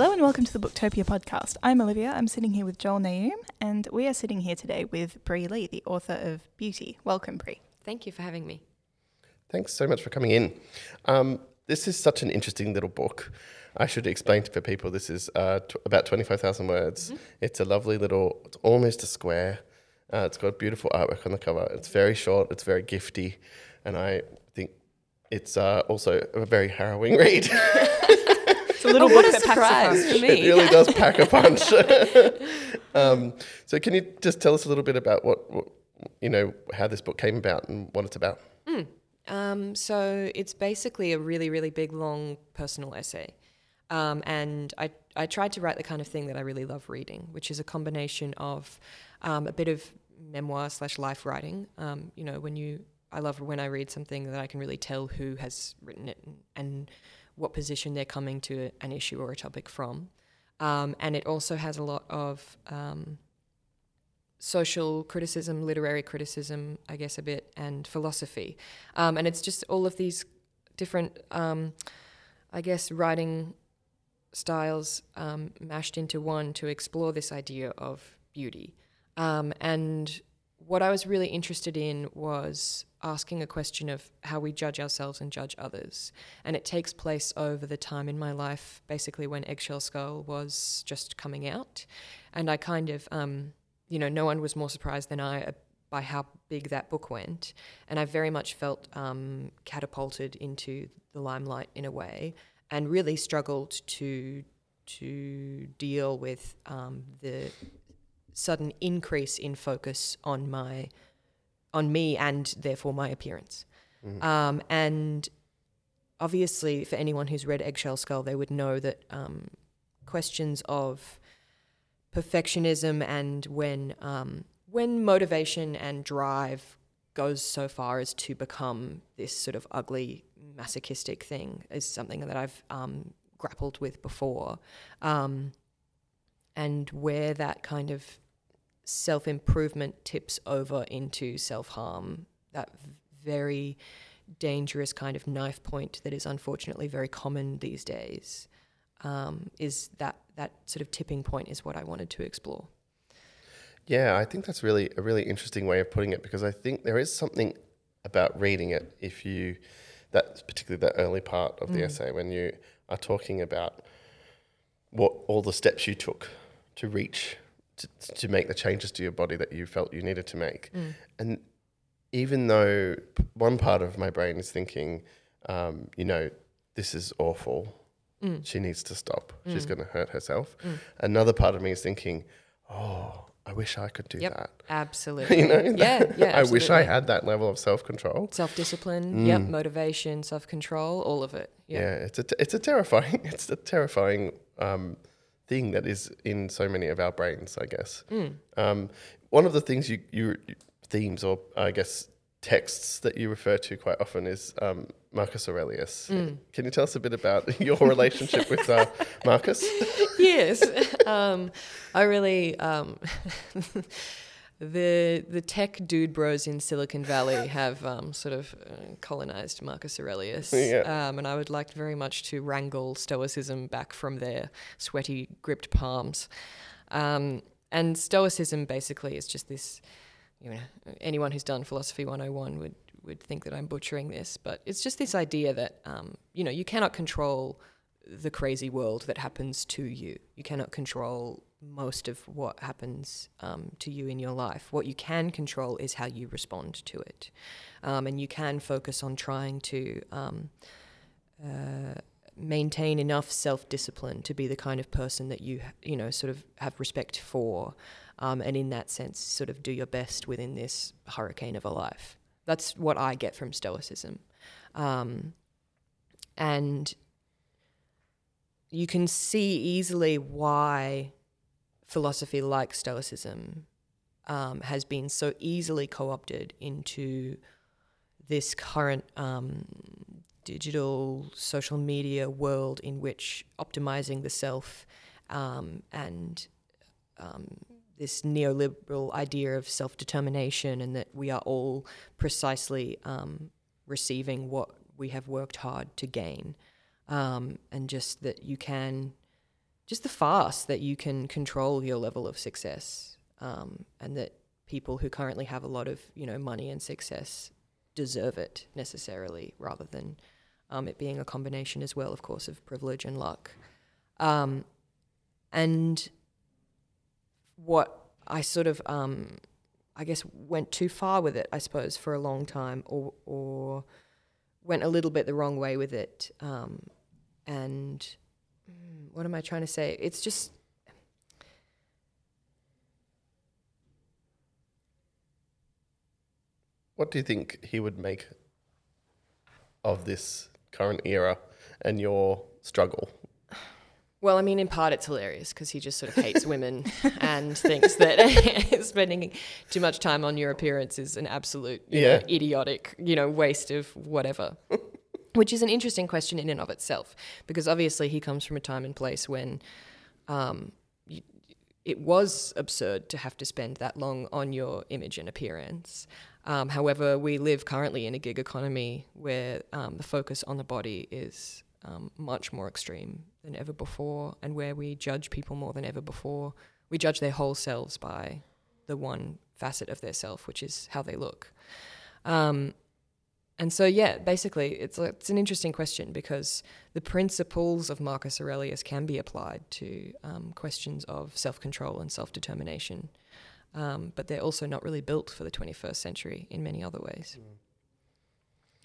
Hello and welcome to the Booktopia podcast. I'm Olivia. I'm sitting here with Joel Naoum, and we are sitting here today with Bri Lee, the author of Beauty. Welcome, Bri. Thank you for having me. Thanks so much for coming in. Um, this is such an interesting little book. I should explain to people this is uh, t- about 25,000 words. Mm-hmm. It's a lovely little, it's almost a square. Uh, it's got beautiful artwork on the cover. It's very short, it's very gifty, and I think it's uh, also a very harrowing read. it's a little oh, book that packs a punch. For me. It really does pack a punch. um, so, can you just tell us a little bit about what, what, you know, how this book came about and what it's about? Mm. Um, so, it's basically a really, really big, long personal essay. Um, and I, I tried to write the kind of thing that I really love reading, which is a combination of um, a bit of memoir slash life writing. Um, you know, when you, I love when I read something that I can really tell who has written it and, and what position they're coming to an issue or a topic from. Um, and it also has a lot of um, social criticism, literary criticism, I guess a bit, and philosophy. Um, and it's just all of these different, um, I guess, writing styles um, mashed into one to explore this idea of beauty. Um, and what I was really interested in was asking a question of how we judge ourselves and judge others. And it takes place over the time in my life, basically when Eggshell Skull was just coming out. And I kind of, um, you know, no one was more surprised than I uh, by how big that book went. And I very much felt um, catapulted into the limelight in a way and really struggled to to deal with um, the sudden increase in focus on my on me and therefore my appearance. Mm-hmm. Um, and obviously, for anyone who's read Eggshell Skull, they would know that um, questions of perfectionism and when um, when motivation and drive goes so far as to become this sort of ugly masochistic thing is something that I've um, grappled with before. Um, and where that kind of self improvement tips over into self harm, that very dangerous kind of knife point that is unfortunately very common these days, um, is that that sort of tipping point is what I wanted to explore. Yeah, I think that's really a really interesting way of putting it because I think there is something about reading it if you that particularly the early part of the mm. essay when you are talking about what all the steps you took to reach to, to make the changes to your body that you felt you needed to make. Mm. And even though one part of my brain is thinking, um, you know, this is awful, mm. she needs to stop, mm. she's going to hurt herself. Mm. Another part of me is thinking, oh, I wish I could do yep, that. Absolutely. you know, yeah, yeah. I wish I had that level of self control, self discipline. Mm. Yep, motivation, self control, all of it. Yep. Yeah, it's a t- it's a terrifying it's a terrifying um, thing that is in so many of our brains, I guess. Mm. Um, one of the things you, you, themes or I guess texts that you refer to quite often is um, Marcus Aurelius. Mm. Can you tell us a bit about your relationship with uh, Marcus? yes, um, I really um, the the tech dude bros in Silicon Valley have um, sort of uh, colonized Marcus Aurelius, yeah. um, and I would like very much to wrangle Stoicism back from their sweaty gripped palms. Um, and Stoicism basically is just this. You know, anyone who's done philosophy 101 would would think that I'm butchering this, but it's just this idea that um, you know you cannot control the crazy world that happens to you. You cannot control most of what happens um, to you in your life. What you can control is how you respond to it. Um, and you can focus on trying to um, uh, maintain enough self discipline to be the kind of person that you, you know, sort of have respect for. Um, and in that sense, sort of do your best within this hurricane of a life. That's what I get from Stoicism. Um, and you can see easily why philosophy like Stoicism um, has been so easily co opted into this current um, digital social media world in which optimizing the self um, and um, this neoliberal idea of self determination and that we are all precisely um, receiving what we have worked hard to gain. Um, and just that you can just the farce that you can control your level of success, um, and that people who currently have a lot of you know money and success deserve it necessarily, rather than um, it being a combination as well, of course, of privilege and luck. Um, and what I sort of, um, I guess, went too far with it, I suppose, for a long time, or or went a little bit the wrong way with it. Um, and what am I trying to say? It's just. What do you think he would make of this current era and your struggle? Well, I mean, in part it's hilarious because he just sort of hates women and thinks that spending too much time on your appearance is an absolute you Yeah. know, idiotic, you know, waste of whatever. Which is an interesting question in and of itself because obviously he comes from a time and place when um, it was absurd to have to spend that long on your image and appearance. Um, however, we live currently in a gig economy where um, the focus on the body is um, much more extreme than ever before, and where we judge people more than ever before. We judge their whole selves by the one facet of their self, which is how they look. Um, and so, yeah, basically, it's a, it's an interesting question because the principles of Marcus Aurelius can be applied to um, questions of self control and self determination, um, but they're also not really built for the 21st century in many other ways.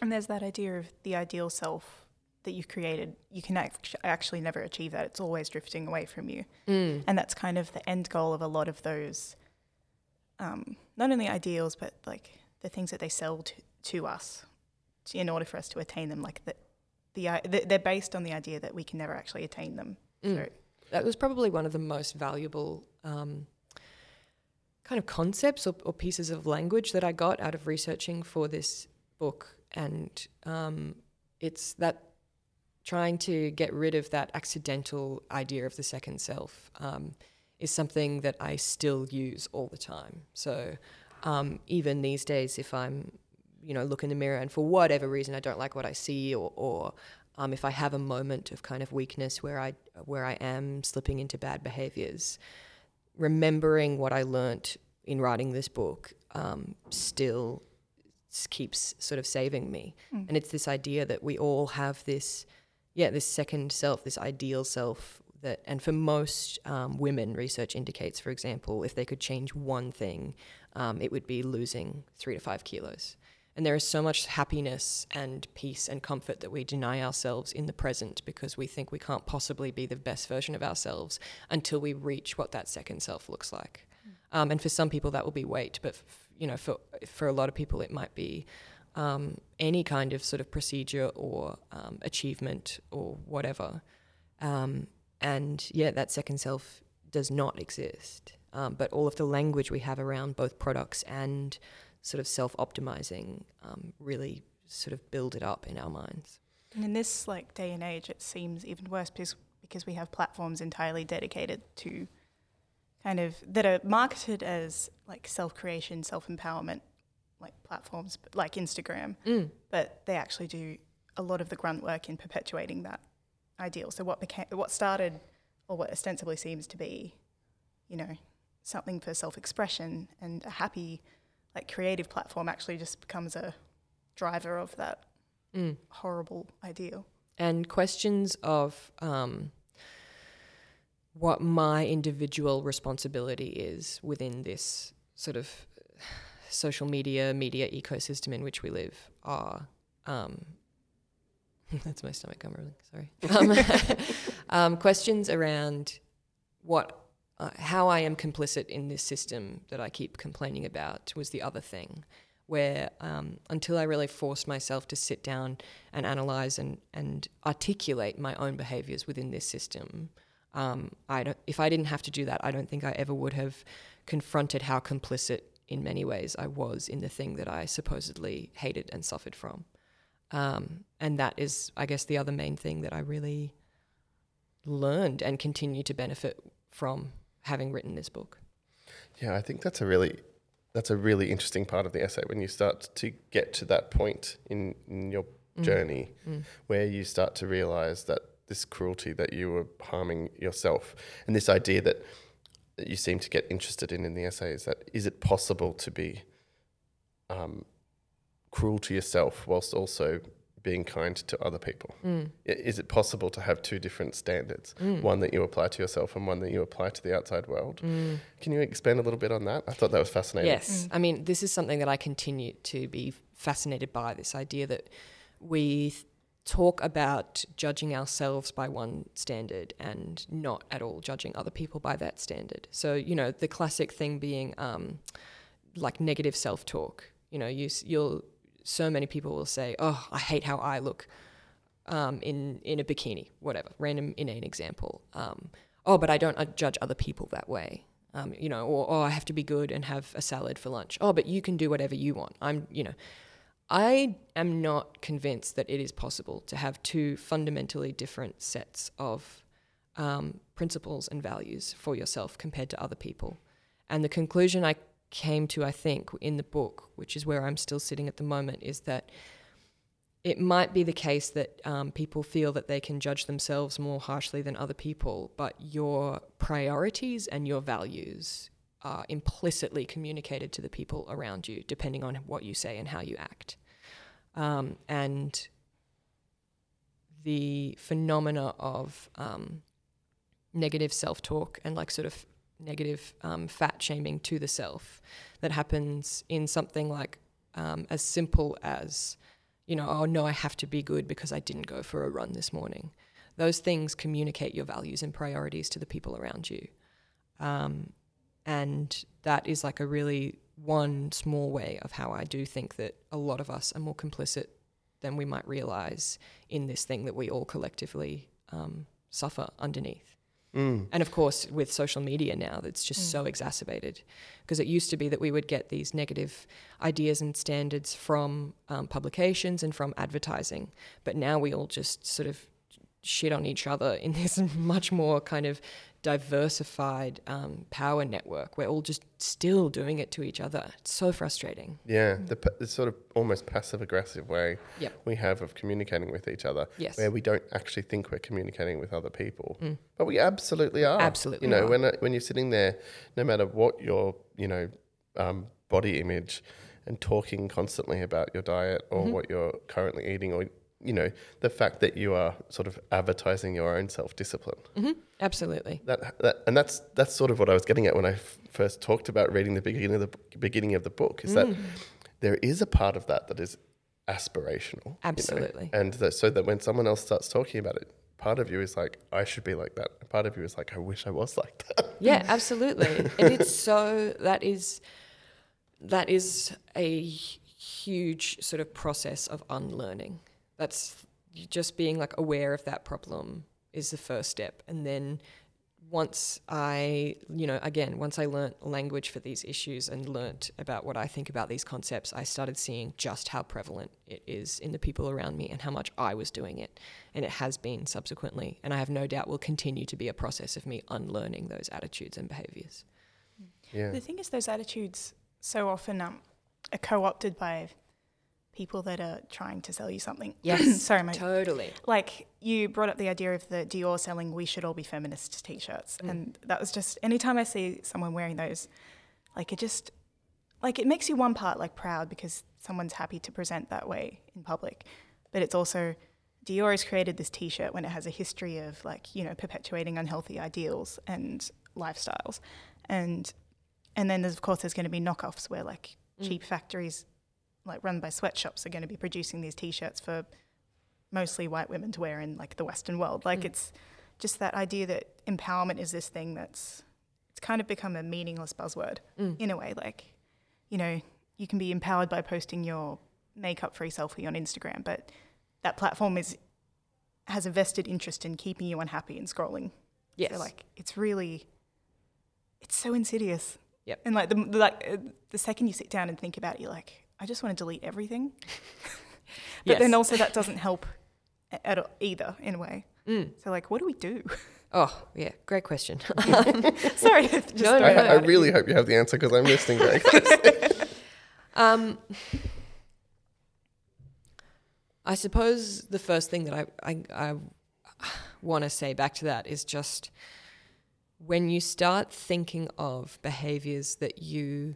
And there's that idea of the ideal self that you've created. You can act- actually never achieve that. It's always drifting away from you. Mm. And that's kind of the end goal of a lot of those, um, not only ideals, but like the things that they sell to, to us to- in order for us to attain them. Like the, the, i- they're based on the idea that we can never actually attain them. Mm. So, That was probably one of the most valuable um, kind of concepts or, or pieces of language that I got out of researching for this book. And um, it's that trying to get rid of that accidental idea of the second self um, is something that I still use all the time. So um, even these days, if I'm, you know, look in the mirror and for whatever reason I don't like what I see, or, or um, if I have a moment of kind of weakness where I where I am slipping into bad behaviors, remembering what I learnt in writing this book um, still keeps sort of saving me. Mm. And it's this idea that we all have this, yeah, this second self, this ideal self. That, and for most um, women, research indicates, for example, if they could change one thing, um, it would be losing three to five kilos. And there is so much happiness and peace and comfort that we deny ourselves in the present because we think we can't possibly be the best version of ourselves until we reach what that second self looks like. Um, and for some people, that will be weight, but f- you know, for for a lot of people, it might be um, any kind of sort of procedure or um, achievement or whatever. Um, and yeah, that second self does not exist. Um, but all of the language we have around both products and sort of self-optimizing um, really sort of build it up in our minds. And in this like day and age, it seems even worse because because we have platforms entirely dedicated to kind of that are marketed as like self creation, self empowerment, like platforms like Instagram, Mm. but they actually do a lot of the grunt work in perpetuating that ideal. So what became what started, or what ostensibly seems to be, you know, something for self expression and a happy, like creative platform, actually just becomes a driver of that Mm. horrible ideal. and questions of um, what my individual responsibility is within this sort of social media media ecosystem in which we live are um, that's my stomach grumbling sorry um, um, questions around what uh, how I am complicit in this system that I keep complaining about was the other thing where um, until I really forced myself to sit down and analyze and, and articulate my own behaviors within this system, um, I don't, if I didn't have to do that, I don't think I ever would have confronted how complicit in many ways I was in the thing that I supposedly hated and suffered from. Um, and that is, I guess, the other main thing that I really learned and continue to benefit from having written this book. Yeah, I think that's a really that's a really interesting part of the essay when you start to get to that point in, in your Mm. journey Mm. where you start to realize that this cruelty that you were harming yourself, and this idea that that you seem to get interested in in the essay is that is it possible to be um, cruel to yourself whilst also being kind to other people? Mm. Is it possible to have two different standards, one that you apply to yourself and one that you apply to the outside world? Can you expand a little bit on that? I thought that was fascinating. Yes. I mean, this is something that I continue to be fascinated by this idea that we th- talk about judging ourselves by one standard and not at all judging other people by that standard. So, you know, the classic thing being um, like negative self talk. You know, you, s- you'll, so many people will say, oh, I hate how I look um, in in a bikini, whatever, random inane example. Um, oh, but I don't uh, judge other people that way. Um, you know, or oh, I have to be good and have a salad for lunch. Oh, but you can do whatever you want. I'm, you know, I am not convinced that it is possible to have two fundamentally different sets of um, principles and values for yourself compared to other people. And the conclusion I came to, I think, in the book, which is where I'm still sitting at the moment, is that it might be the case that um, people feel that they can judge themselves more harshly than other people, but your priorities and your values are implicitly communicated to the people around you, depending on what you say and how you act. Um, and the phenomena of um, negative self talk and like sort of negative um, fat shaming to the self that happens in something like um, as simple as, you know, oh no, I have to be good because I didn't go for a run this morning. Those things communicate your values and priorities to the people around you. Um, and that is like a really one small way of how I do think that a lot of us are more complicit than we might realize in this thing that we all collectively um, suffer underneath. Mm. And of course, with social media now, that's just so exacerbated. Because it used to be that we would get these negative ideas and standards from um, publications and from advertising. But now we all just sort of shit on each other in this much more kind of diversified um, power network. We're all just still doing it to each other. It's so frustrating. Yeah, the, the sort of almost passive aggressive way Yep. we have of communicating with each other, Yes. where we don't actually think we're communicating with other people, but we absolutely are. Absolutely you know, are. when uh, when you're sitting there, no matter what your you know um, body image, and talking constantly about your diet or what you're currently eating, or you know the fact that you are sort of advertising your own self discipline. hmm Absolutely. That, that and that's that's sort of what I was getting at when I f- first talked about reading the beginning of the beginning of the book is that there is a part of that that is aspirational, you know? Absolutely. and that, so that when someone else starts talking about it, part of you is like, I should be like that. And part of you is like, I wish I was like that. Yeah, absolutely. and it's so that is that is a huge sort of process of unlearning. That's just being like aware of that problem is the first step, and then once I, you know, again, once I learnt language for these issues and learnt about what I think about these concepts, I started seeing just how prevalent it is in the people around me and how much I was doing it. And it has been subsequently. And I have no doubt will continue to be a process of me unlearning those attitudes and behaviors. Yeah. The thing is, those attitudes so often um, are co-opted by people that are trying to sell you something. Yes, Sorry, my totally. like you brought up the idea of the Dior selling "We should all be feminists" t-shirts, mm. and that was just anytime I see someone wearing those, like it just like it makes you one part like proud because someone's happy to present that way in public, but it's also Dior has created this t-shirt when it has a history of like you know perpetuating unhealthy ideals and lifestyles, and and then there's of course there's going to be knockoffs where like mm. cheap factories like run by sweatshops are going to be producing these t-shirts for mostly white women to wear in like the western world. Like it's just that idea that empowerment is this thing that's it's kind of become a meaningless buzzword in a way. Like you know you can be empowered by posting your makeup free selfie on instagram but that platform is has a vested interest in keeping you unhappy and scrolling. Yes. so like it's really it's so insidious. Yep. and like the, the like uh, the second you sit down and think about it you're like i just want to delete everything but then also that doesn't help at all either in a way. Mm. So like, what do we do? Oh, yeah. Great question. Sorry, No, throw I, I really hope you have the answer because I'm listening very closely. Um, I suppose the first thing that I, I, I want to say back to that is just when you start thinking of behaviors that you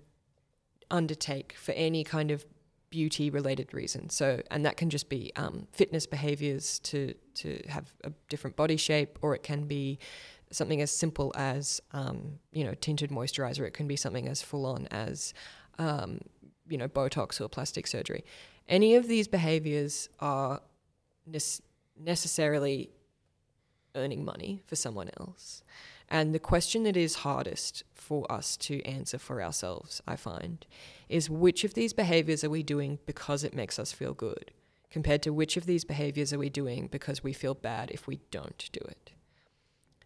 undertake for any kind of beauty related reason. So, and that can just be um, fitness behaviors to, to have a different body shape, or it can be something as simple as, um, you know, tinted moisturizer. It can be something as full on as, um, you know, Botox or plastic surgery. Any of these behaviors are ne- necessarily earning money for someone else. And the question that is hardest for us to answer for ourselves, I find, is which of these behaviors are we doing because it makes us feel good, compared to which of these behaviors are we doing because we feel bad if we don't do it.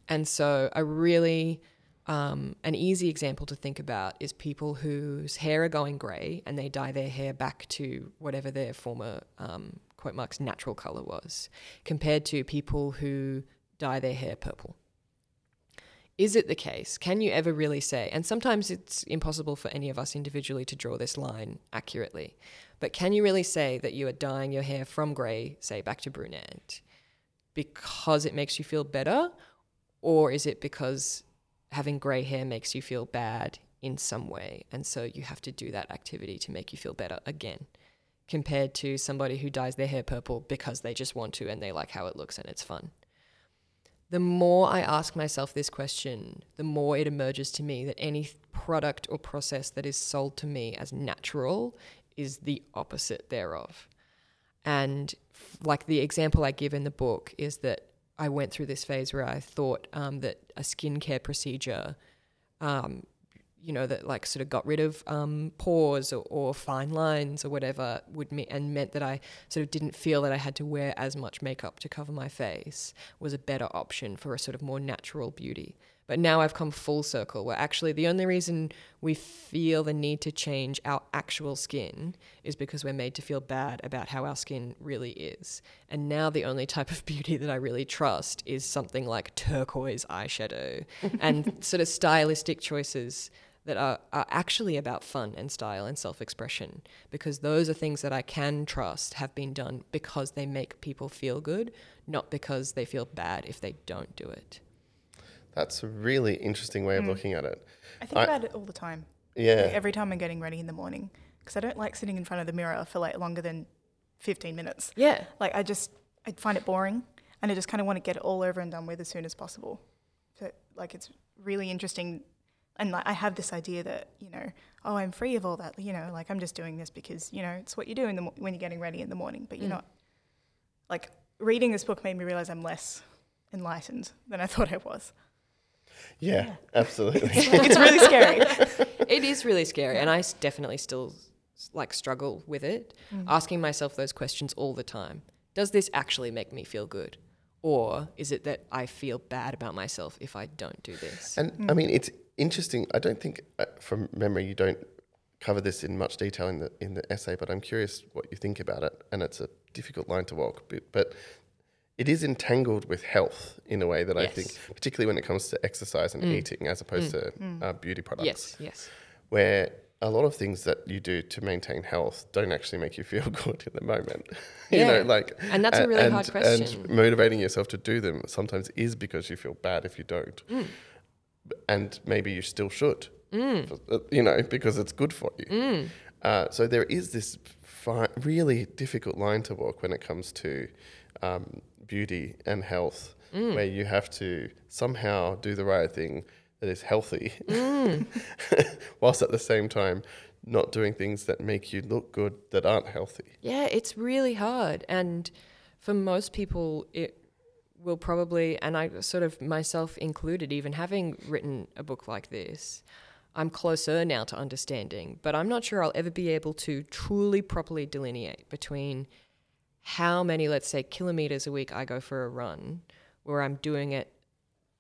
And so, a really um, an easy example to think about is people whose hair are going grey and they dye their hair back to whatever their former um, quote marks natural color was, compared to people who dye their hair purple is it the case? Can you ever really say? And sometimes it's impossible for any of us individually to draw this line accurately. But can you really say that you are dyeing your hair from grey, say, back to brunette, because it makes you feel better? Or is it because having grey hair makes you feel bad in some way? And so you have to do that activity to make you feel better again, compared to somebody who dyes their hair purple because they just want to and they like how it looks and it's fun the more I ask myself this question, the more it emerges to me that any product or process that is sold to me as natural is the opposite thereof. And like the example I give in the book is that I went through this phase where I thought um, that a skincare procedure um, you know, that like sort of got rid of um, pores or, or, fine lines or whatever would me and meant that I sort of didn't feel that I had to wear as much makeup to cover my face was a better option for a sort of more natural beauty. But now I've come full circle where actually the only reason we feel the need to change our actual skin is because we're made to feel bad about how our skin really is. And now the only type of beauty that I really trust is something like turquoise eyeshadow and sort of stylistic choices that are, are actually about fun and style and self expression because those are things that I can trust have been done because they make people feel good, not because they feel bad if they don't do it. That's a really interesting way of mm. looking at it. I think I, about it all the time. Yeah. Like every time I'm getting ready in the morning because I don't like sitting in front of the mirror for like longer than 15 minutes. Yeah. Like I just, I find it boring and I just kind of want to get it all over and done with as soon as possible. So like it's really interesting and like I have this idea that you know, oh, I'm free of all that. You know, like I'm just doing this because you know it's what you do in the mo- when you're getting ready in the morning. But you're mm. not. Like reading this book made me realize I'm less enlightened than I thought I was. Yeah, yeah. absolutely. it's really scary. it is really scary, and I definitely still like struggle with it, mm. asking myself those questions all the time. Does this actually make me feel good? Or is it that I feel bad about myself if I don't do this? And mm. I mean, it's interesting. I don't think, uh, from memory, you don't cover this in much detail in the in the essay, but I'm curious what you think about it. And it's a difficult line to walk, but, but it is entangled with health in a way that yes. I think, particularly when it comes to exercise and mm. eating, as opposed mm. to mm. Uh, beauty products. Yes, yes. Where a lot of things that you do to maintain health don't actually make you feel good in the moment. you yeah. know, like and that's a really and, hard question. And motivating yourself to do them sometimes is because you feel bad if you don't. And maybe you still should, mm. for, uh, you know, because it's good for you. Mm. Uh, so there is this fi- really difficult line to walk when it comes to um, beauty and health, mm. where you have to somehow do the right thing that is healthy, mm. whilst at the same time not doing things that make you look good that aren't healthy. Yeah, it's really hard, and for most people, it will probably, and I sort of myself included, even having written a book like this, I'm closer now to understanding, but I'm not sure I'll ever be able to truly properly delineate between how many, let's say, kilometers a week I go for a run, where I'm doing it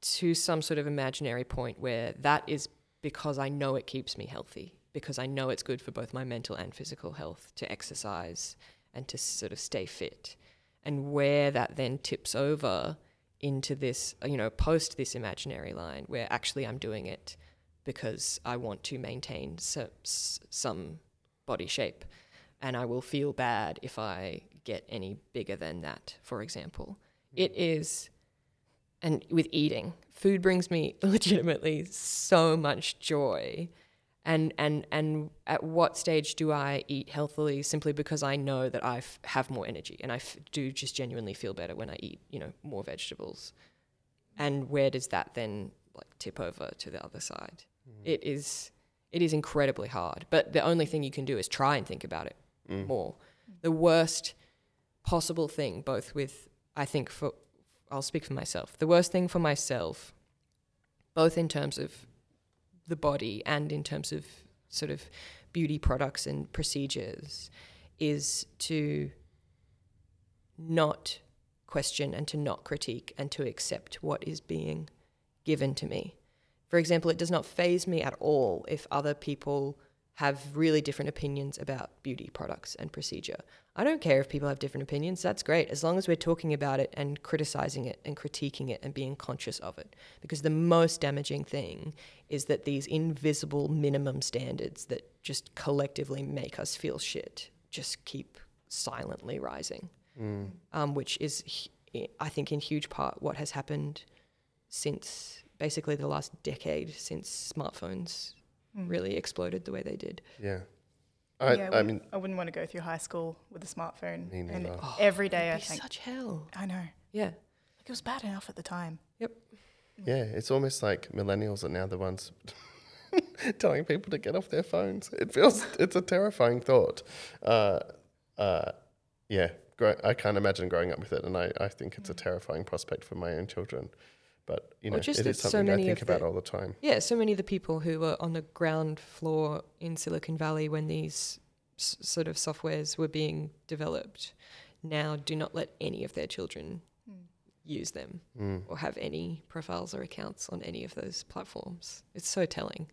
to some sort of imaginary point where that is because I know it keeps me healthy, because I know it's good for both my mental and physical health to exercise and to sort of stay fit and where that then tips over into this, you know, post this imaginary line where actually I'm doing it because I want to maintain so, some body shape and I will feel bad if I get any bigger than that, for example. Mm. It is and with eating. Food brings me legitimately so much joy. And, and, and at what stage do I eat healthily simply because I know that I f- have more energy and I f- do just genuinely feel better when I eat, you know, more vegetables? And where does that then like tip over to the other side? Mm-hmm. It is it is incredibly hard. But the only thing you can do is try and think about it mm. more. The worst possible thing, both with I think for I'll speak for myself. The worst thing for myself, both in terms of the body and in terms of sort of beauty products and procedures, is to not question and to not critique and to accept what is being given to me. For example, it does not faze me at all if other people have really different opinions about beauty products and procedure. I don't care if people have different opinions, that's great, as long as we're talking about it and criticizing it and critiquing it and being conscious of it. Because the most damaging thing is that these invisible minimum standards that just collectively make us feel shit just keep silently rising, um, which is, I think, in huge part what has happened since basically the last decade since smartphones really exploded the way they did. Yeah. I, yeah, I we- mean, I wouldn't want to go through high school with a smartphone. Me and neither. every day I It'd be think, such hell. I know. Yeah. Like it was bad enough at the time. Yep. yeah, it's almost like millennials are now the ones telling people to get off their phones. It feels, it's a terrifying thought. Uh, uh, yeah, grow, I can't imagine growing up with it, and I, I think it's a terrifying prospect for my own children. But, you know, just it that is so something I think of the- about all the time. Yeah, so many of the people who were on the ground floor in Silicon Valley when these s- sort of softwares were being developed now do not let any of their children use them Mm, or have any profiles or accounts on any of those platforms. It's so telling.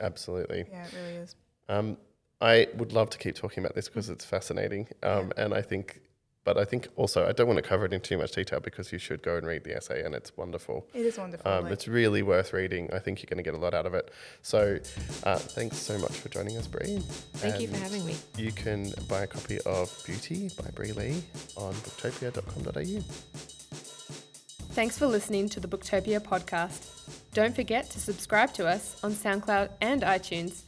absolutely. Yeah, it really is. Um, I would love to keep talking about this because it's fascinating. Um, And I think, but I think also, I don't want to cover it in too much detail because you should go and read the essay and it's wonderful. It is wonderful. Um, like- it's really worth reading. I think you're going to get a lot out of it. So uh, thanks so much for joining us, Bri. Thank you for having me. You can buy a copy of Beauty by Bri Lee on booktopia.com.au. Thanks for listening to the Booktopia podcast. Don't forget to subscribe to us on SoundCloud and iTunes.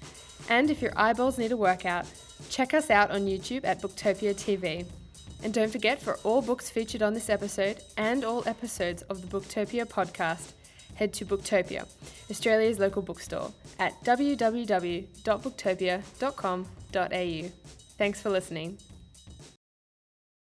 And if your eyeballs need a workout, check us out on YouTube at Booktopia TV. And don't forget for all books featured on this episode and all episodes of the Booktopia podcast, head to Booktopia, Australia's local bookstore, at www.booktopia.com.au. Thanks for listening.